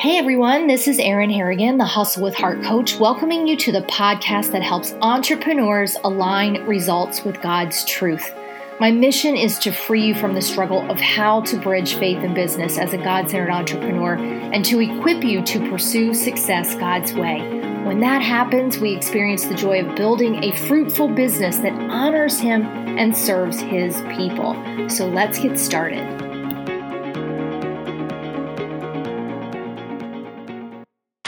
Hey everyone, this is Erin Harrigan, the Hustle with Heart coach, welcoming you to the podcast that helps entrepreneurs align results with God's truth. My mission is to free you from the struggle of how to bridge faith and business as a God centered entrepreneur and to equip you to pursue success God's way. When that happens, we experience the joy of building a fruitful business that honors Him and serves His people. So let's get started.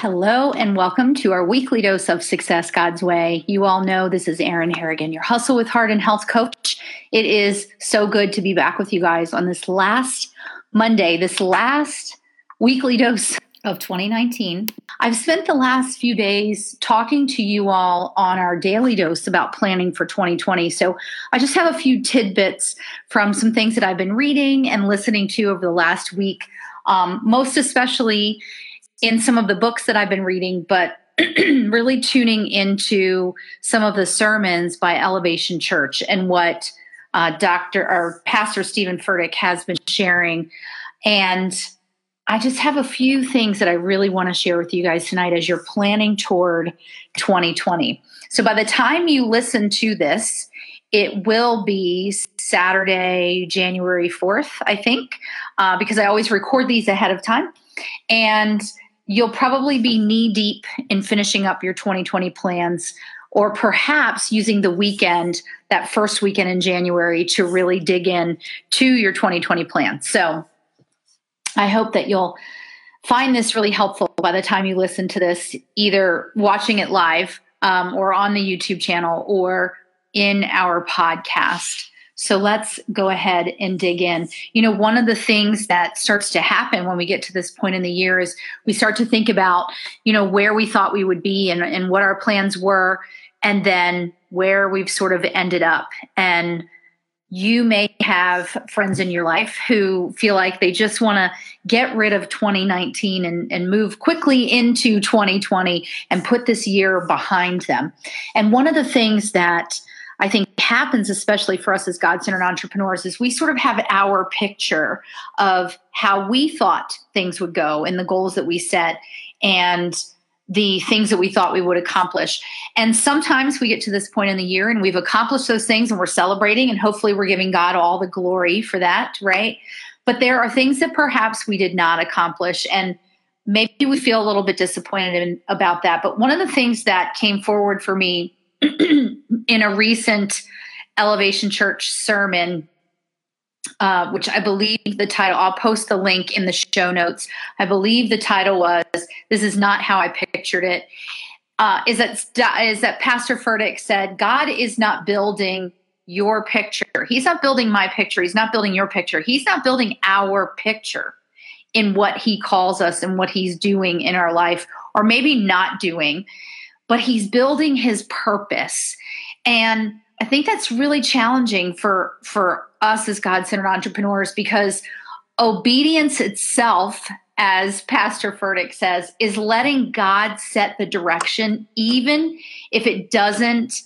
Hello, and welcome to our weekly dose of Success God's Way. You all know this is Erin Harrigan, your Hustle with Heart and Health coach. It is so good to be back with you guys on this last Monday, this last weekly dose of 2019. I've spent the last few days talking to you all on our daily dose about planning for 2020. So I just have a few tidbits from some things that I've been reading and listening to over the last week, um, most especially in some of the books that I've been reading, but really tuning into some of the sermons by Elevation Church and what uh, Dr. or Pastor Steven Furtick has been sharing. And I just have a few things that I really want to share with you guys tonight as you're planning toward 2020. So by the time you listen to this, it will be Saturday, January 4th, I think, uh, because I always record these ahead of time. And you'll probably be knee deep in finishing up your 2020 plans or perhaps using the weekend that first weekend in January to really dig in to your 2020 plan. So I hope that you'll find this really helpful by the time you listen to this, either watching it live um, or on the YouTube channel or in our podcast. So let's go ahead and dig in. You know, one of the things that starts to happen when we get to this point in the year is we start to think about, you know, where we thought we would be and, and what our plans were, and then where we've sort of ended up. And you may have friends in your life who feel like they just want to get rid of 2019 and, and, move quickly into 2020 and put this year behind them. And one of the things that I think happens, especially for us as God centered entrepreneurs, is we sort of have our picture of how we thought things would go and the goals that we set and the things that we thought we would accomplish. And sometimes we get to this point in the year and we've accomplished those things and we're celebrating, and hopefully we're giving God all the glory for that, right? But there are things that perhaps we did not accomplish. And maybe we feel a little bit disappointed in, about that. But one of the things that came forward for me in a recent Elevation Church sermon, uh, which I believe the title, I'll post the link in the show notes. I believe the title was This is Not How I Pictured It. Uh, is that is that Pastor Furtick said God is not building your picture. He's not building my picture. He's not building your picture. He's not building our picture in what he calls us and what he's doing in our life, or maybe not doing but he's building his purpose. And I think that's really challenging for for us as God-centered entrepreneurs because obedience itself as Pastor Furtick says, is letting God set the direction, even if it doesn't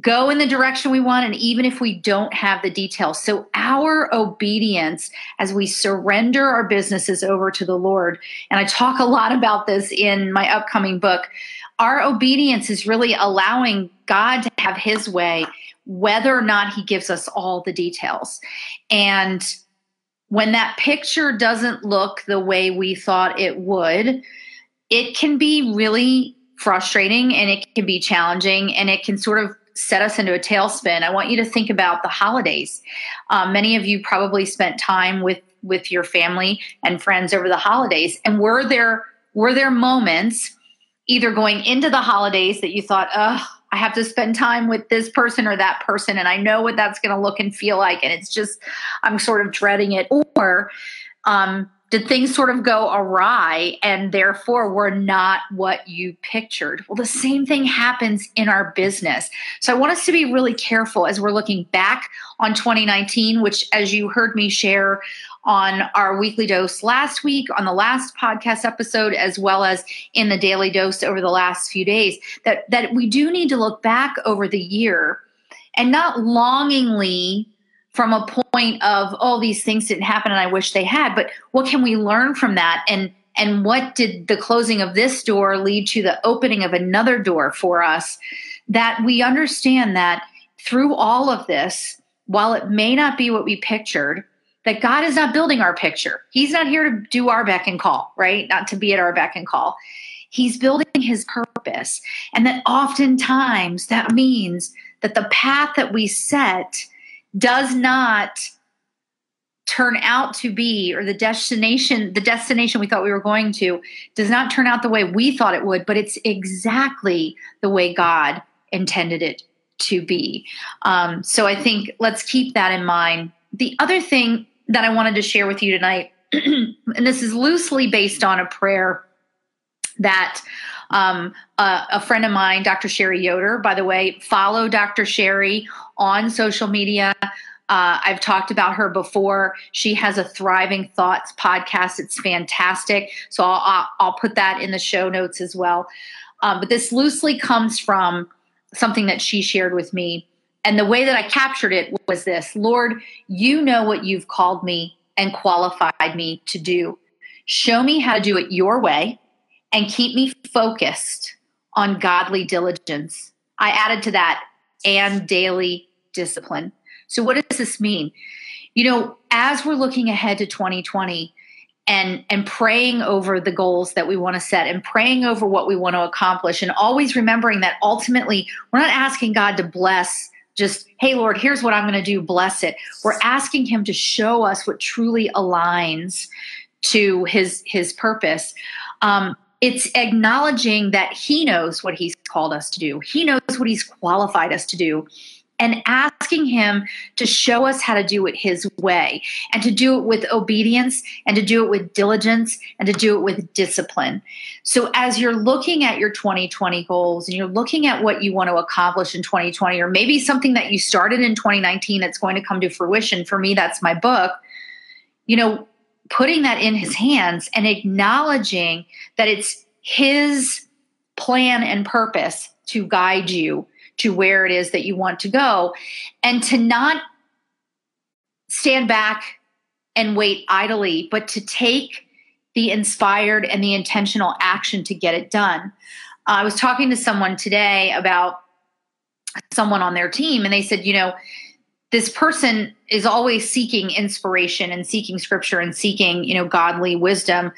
go in the direction we want, and even if we don't have the details. So, our obedience as we surrender our businesses over to the Lord, and I talk a lot about this in my upcoming book, our obedience is really allowing God to have his way, whether or not he gives us all the details. And when that picture doesn't look the way we thought it would, it can be really frustrating and it can be challenging and it can sort of set us into a tailspin. I want you to think about the holidays. Um, many of you probably spent time with with your family and friends over the holidays, and were there were there moments either going into the holidays that you thought, oh, I have to spend time with this person or that person, and I know what that's going to look and feel like, and it's just, I'm sort of dreading it. Or um, did things sort of go awry and therefore were not what you pictured? Well, the same thing happens in our business. So I want us to be really careful as we're looking back on 2019, which, as you heard me share on our weekly dose last week, on the last podcast episode, as well as in the daily dose over the last few days, that, that we do need to look back over the year and not longingly from a point of, oh, these things didn't happen and I wish they had, but what can we learn from that and and what did the closing of this door lead to the opening of another door for us that we understand that through all of this while it may not be what we pictured that God is not building our picture. He's not here to do our beck and call, right? Not to be at our beck and call. He's building his purpose. And that oftentimes that means that the path that we set does not turn out to be or the destination the destination we thought we were going to does not turn out the way we thought it would but it's exactly the way god intended it to be. Um, so i think let's keep that in mind. The other thing that i wanted to share with you tonight and this is loosely based on a prayer that um, a, a, friend of mine, Dr. Sherri Yoder, by the way, follow Dr. Sherri on social media. Uh, I've talked about her before. She has a Thriving Thoughts podcast. It's fantastic. So I'll, I'll, I'll put that in the show notes as well. Um, but this loosely comes from something that she shared with me. And the way that I captured it was this Lord, you know what you've called me and qualified me to do. Show me how to do it your way and keep me focused on godly diligence. I added to that and daily discipline. So, what does this mean? You know, as we're looking ahead to 2020 and and praying over the goals that we want to set and praying over what we want to accomplish and always remembering that ultimately we're not asking God to bless just hey lord here's what i'm going to do bless it we're asking him to show us what truly aligns to his his purpose um, it's acknowledging that he knows what he's called us to do he knows what he's qualified us to do and asking him to show us how to do it his way and to do it with obedience and to do it with diligence and to do it with discipline. So, as you're looking at your 2020 goals and you're looking at what you want to accomplish in 2020, or maybe something that you started in 2019 that's going to come to fruition, for me, that's my book, you know, putting that in his hands and acknowledging that it's his plan and purpose to guide you to where it is that you want to go and to not stand back and wait idly, but to take the inspired and the intentional action to get it done. Uh, I was talking to someone today about someone on their team, and they said, you know, this person is always seeking inspiration and seeking scripture and seeking you know godly wisdom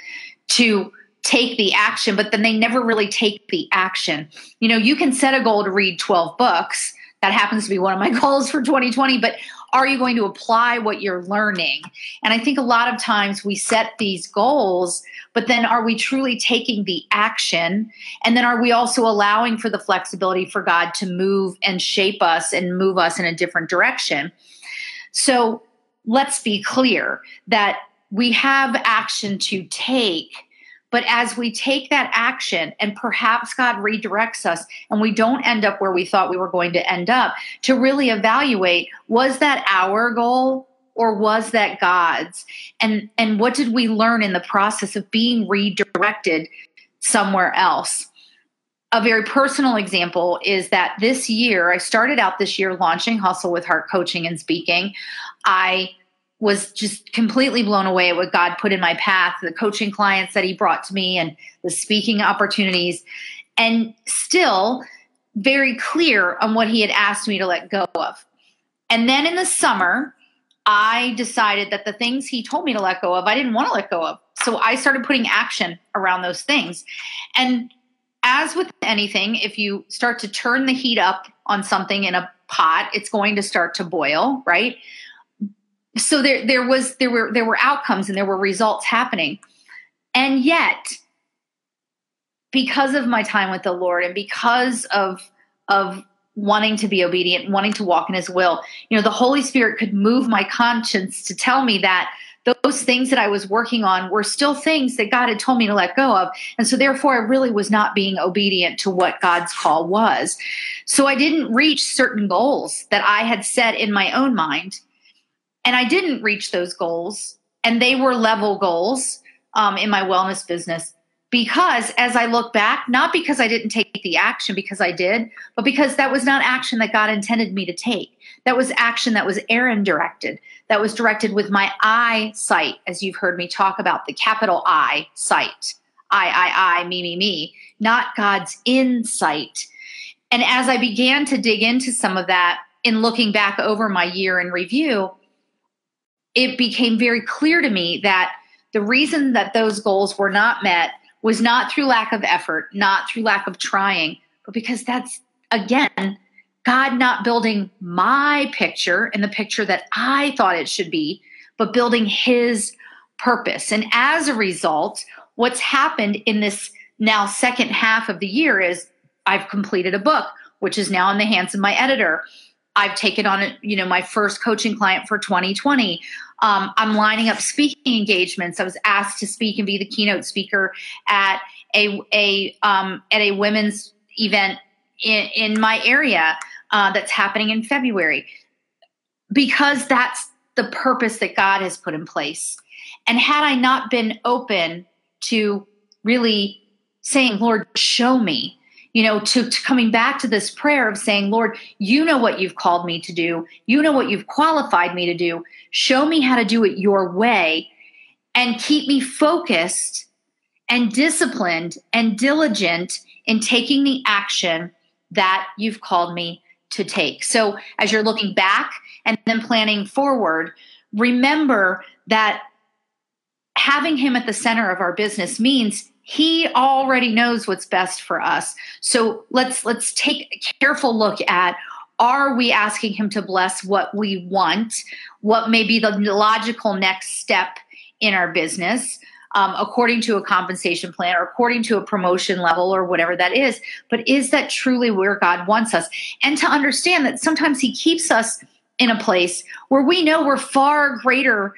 to take the action but then they never really take the action. You know you can set a goal to read 12 books that happens to be one of my goals for 2020 but are you going to apply what you're learning? And i think a lot of times we set these goals but then are we truly taking the action? And then are we also allowing for the flexibility for god to move and shape us and move us in a different direction? So let's be clear that we have action to take but as we take that action and perhaps God redirects us and we don't end up where we thought we were going to end up, to really evaluate was that our goal or was that God's? And and what did we learn in the process of being redirected somewhere else? A very personal example is that this year, I started out this year launching Hustle with Heart coaching and speaking. I was just completely blown away at what God put in my path, the coaching clients that He brought to me, and the speaking opportunities, and still very clear on what He had asked me to let go of. And then in the summer, I decided that the things He told me to let go of, I didn't want to let go of. So I started putting action around those things. And as with anything, if you start to turn the heat up on something in a pot, it's going to start to boil, right? So there there was there were there were outcomes and there were results happening and yet because of my time with the lord and because of of wanting to be obedient wanting to walk in his will you know the holy spirit could move my conscience to tell me that those things that I was working on were still things that God had told me to let go of. And so, therefore, I really was not being obedient to what God's call was. So, I didn't reach certain goals that I had set in my own mind. And I didn't reach those goals, and they were level goals um, in my wellness business. because as I look back, not because I didn't take the action, because I did, but because that was not action that God intended me to take. That was action that was Erin directed, that was directed with my I sight, as you've heard me talk about the capital I sight. I, I, I, me, me, me, not God's insight. And as I began to dig into some of that in looking back over my year in review, it became very clear to me that the reason that those goals were not met was not through lack of effort, not through lack of trying, but because that's, again, God not building my picture and the picture that I thought it should be, but building His purpose. And as a result, what's happened in this now second half of the year is I've completed a book, which is now in the hands of my editor. I've taken on, you know, my first coaching client for 2020. Um, I'm lining up speaking engagements. I was asked to speak and be the keynote speaker at a a um, at a women's event in, in my area uh, that's happening in February, because that's the purpose that God has put in place. And had I not been open to really saying, Lord, show me, you know, to, to, coming back to this prayer of saying, Lord, you know what you've called me to do. You know what you've qualified me to do. Show me how to do it your way and keep me focused and disciplined and diligent in taking the action that you've called me to take. So as you're looking back and then planning forward, remember that having him at the center of our business means he already knows what's best for us. So let's let's take a careful look at are we asking him to bless what we want? What may be the logical next step in our business um, according to a compensation plan or according to a promotion level or whatever that is? But is that truly where god wants us? And to understand that sometimes he keeps us in a place where we know we're far greater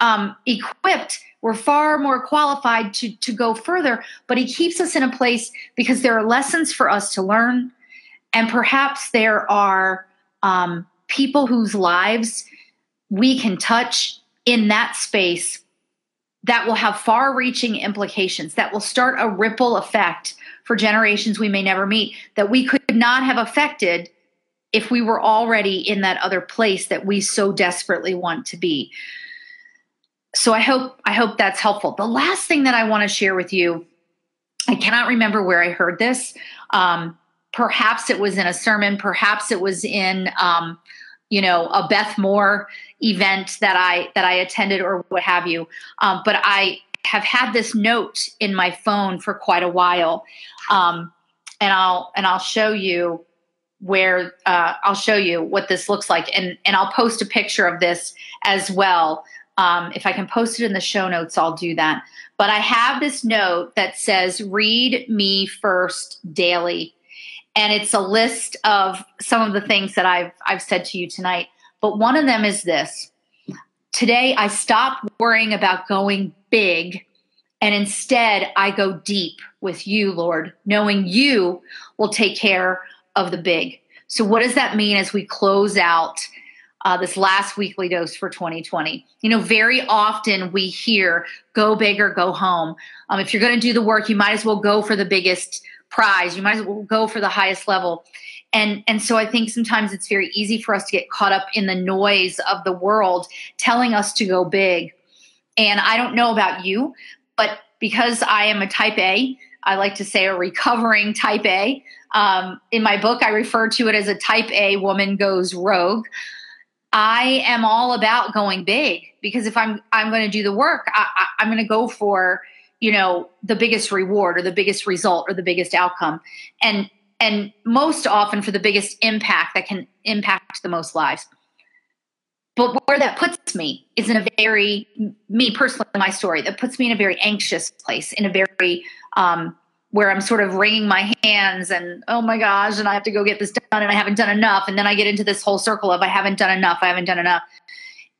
um, equipped we're far more qualified to, to go further, but he keeps us in a place because there are lessons for us to learn. And perhaps there are um, people whose lives we can touch in that space that will have far reaching implications, that will start a ripple effect for generations we may never meet, that we could not have affected if we were already in that other place that we so desperately want to be so I hope I hope that's helpful. The last thing that I want to share with you, I cannot remember where I heard this. Um, perhaps it was in a sermon, perhaps it was in um, you know a Beth Moore event that I that I attended or what have you. Um, but I have had this note in my phone for quite a while, um, and I'll and I'll show you where uh, I'll show you what this looks like, and and I'll post a picture of this as well. Um, if I can post it in the show notes, I'll do that. But I have this note that says, Read me first daily. And it's a list of some of the things that I've, I've said to you tonight. But one of them is this Today, I stop worrying about going big. And instead, I go deep with you, Lord, knowing you will take care of the big. So, what does that mean as we close out uh, this last weekly dose for 2020. You know, very often we hear go big or go home. Um, if you're going to do the work, you might as well go for the biggest prize. You might as well go for the highest level. And, and so I think sometimes it's very easy for us to get caught up in the noise of the world telling us to go big. And I don't know about you, but because I am a type A, I like to say a recovering type A. Um, in my book, I refer to it as a type A woman goes rogue. I am all about going big because if I'm I'm going to do the work, I, I, I'm going to go for you know the biggest reward or the biggest result or the biggest outcome, and and most often for the biggest impact that can impact the most lives. But where that puts me is in a very me personally, my story that puts me in a very anxious place, in a very um, where I'm sort of wringing my hands and oh my gosh, and I have to go get this done and I haven't done enough. And then I get into this whole circle of I haven't done enough, I haven't done enough.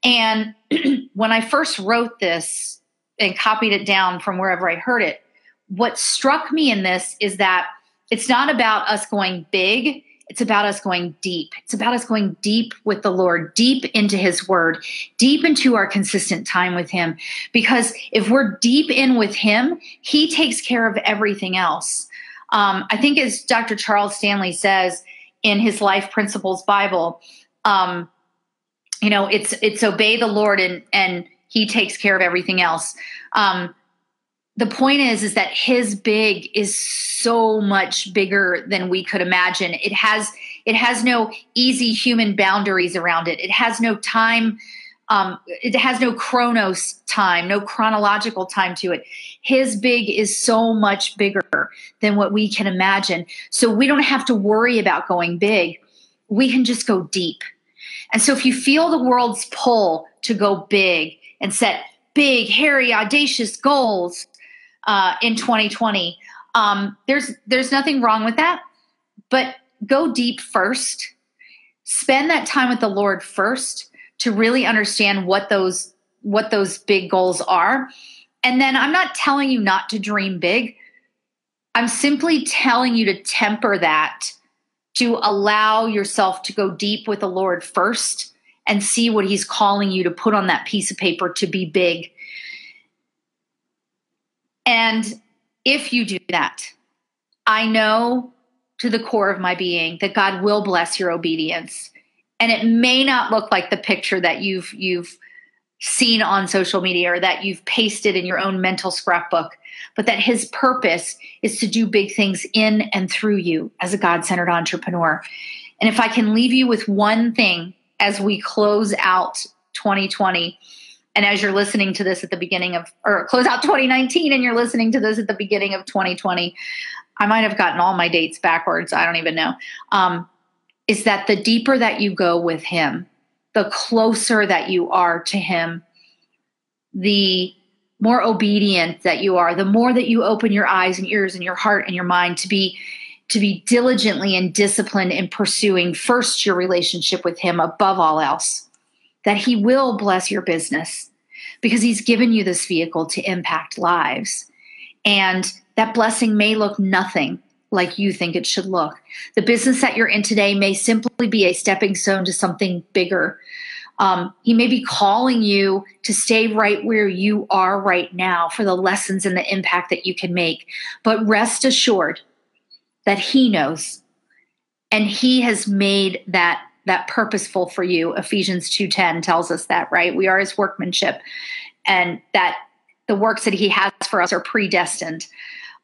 And when I first wrote this and copied it down from wherever I heard it, what struck me in this is that it's not about us going big, It's about us going deep. It's about us going deep with the Lord, deep into His Word, deep into our consistent time with Him. Because if we're deep in with Him, He takes care of everything else. Um, I think, as Dr. Charles Stanley says in his Life Principles Bible, um, you know, it's it's obey the Lord and and He takes care of everything else. Um, the point is is that his big is so much bigger than we could imagine. It has it has no easy human boundaries around it. It has no time um, it has no chronos time no chronological time to it. His big is so much bigger than what we can imagine. So we don't have to worry about going big. We can just go deep. And so if you feel the world's pull to go big and set big hairy audacious goals uh, in 2020. Um, there's there's nothing wrong with that, but go deep first. Spend that time with the Lord first to really understand what those what those big goals are. And then I'm not telling you not to dream big. I'm simply telling you to temper that to allow yourself to go deep with the Lord first and see what he's calling you to put on that piece of paper to be big and if you do that, I know to the core of my being that God will bless your obedience. And it may not look like the picture that you've you've seen on social media or that you've pasted in your own mental scrapbook, but that his purpose is to do big things in and through you as a God-centered entrepreneur. And if I can leave you with one thing as we close out 2020, and as you're listening to this at the beginning of, or close out 2019 and you're listening to this at the beginning of 2020, I might have gotten all my dates backwards. I don't even know. Um, is that the deeper that you go with Him, the closer that you are to Him, the more obedient that you are, the more that you open your eyes and ears and your heart and your mind to be to be diligently and disciplined in pursuing first your relationship with him above all else that He will bless your business because He's given you this vehicle to impact lives. And that blessing may look nothing like you think it should look. The business that you're in today may simply be a stepping stone to something bigger. Um, he may be calling you to stay right where you are right now for the lessons and the impact that you can make. But rest assured that He knows and He has made that that purposeful for you ephesians 2.10 tells us that right we are his workmanship and that the works that he has for us are predestined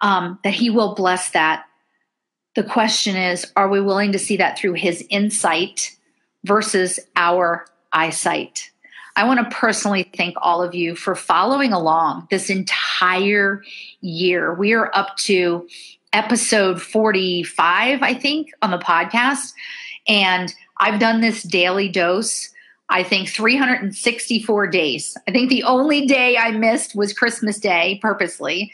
um, that he will bless that the question is are we willing to see that through his insight versus our eyesight I want to personally thank all of you for following along this entire year. We are up to episode 45, I think, on the podcast. And I've done this daily dose, I think 364 days. I think the only day I missed was Christmas Day purposely.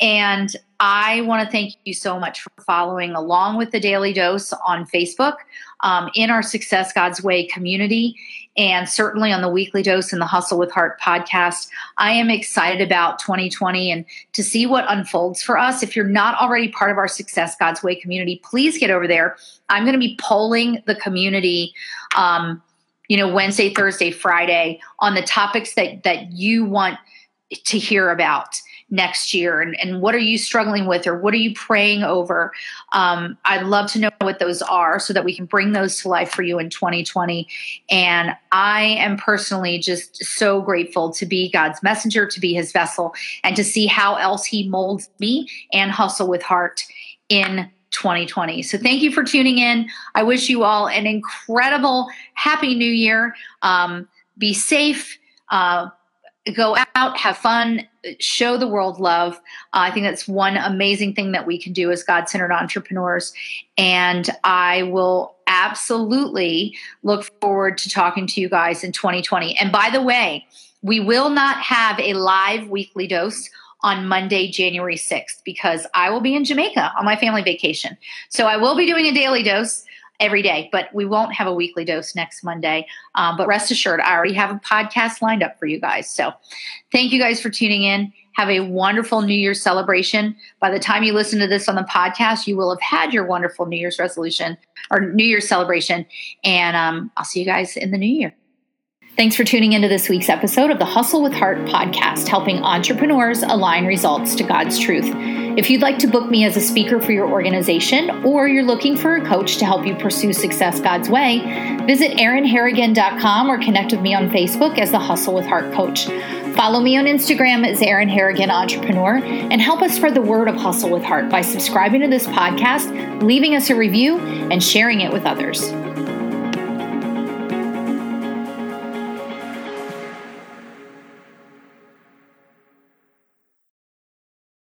And I want to thank you so much for following along with the Daily Dose on Facebook, um, in our Success God's Way community, and certainly on the Weekly Dose and the Hustle with Heart podcast. I am excited about 2020 and to see what unfolds for us. If you're not already part of our Success God's Way community, please get over there. I'm going to be polling the community. Um, you know, Wednesday, Thursday, Friday on the topics that that you want to hear about next year and, and what are you struggling with or what are you praying over um, i'd love to know what those are so that we can bring those to life for you in 2020 and i am personally just so grateful to be god's messenger to be his vessel and to see how else he molds me and hustle with heart in 2020. So thank you for tuning in. I wish you all an incredible happy new year. Um, be safe. Uh, go out, have fun, show the world love. Uh, I think that's one amazing thing that we can do as God centered entrepreneurs. And I will absolutely look forward to talking to you guys in 2020. And by the way, we will not have a live weekly dose on Monday, January 6th, because I will be in Jamaica on my family vacation. So I will be doing a daily dose every day, but we won't have a weekly dose next Monday. Um, but rest assured, I already have a podcast lined up for you guys. So thank you guys for tuning in. Have a wonderful New Year's celebration. By the time you listen to this on the podcast, you will have had your wonderful New Year's resolution or New Year's celebration. And um, I'll see you guys in the new year. Thanks for tuning into this week's episode of the Hustle with Heart podcast, helping entrepreneurs align results to God's truth. If you'd like to book me as a speaker for your organization or you're looking for a coach to help you pursue success God's way, visit erinharrigan.com or connect with me on Facebook as the Hustle with Heart Coach. Follow me on Instagram as Erin Harrigan Entrepreneur and help us spread the word of Hustle with Heart by subscribing to this podcast, leaving us a review, and sharing it with others.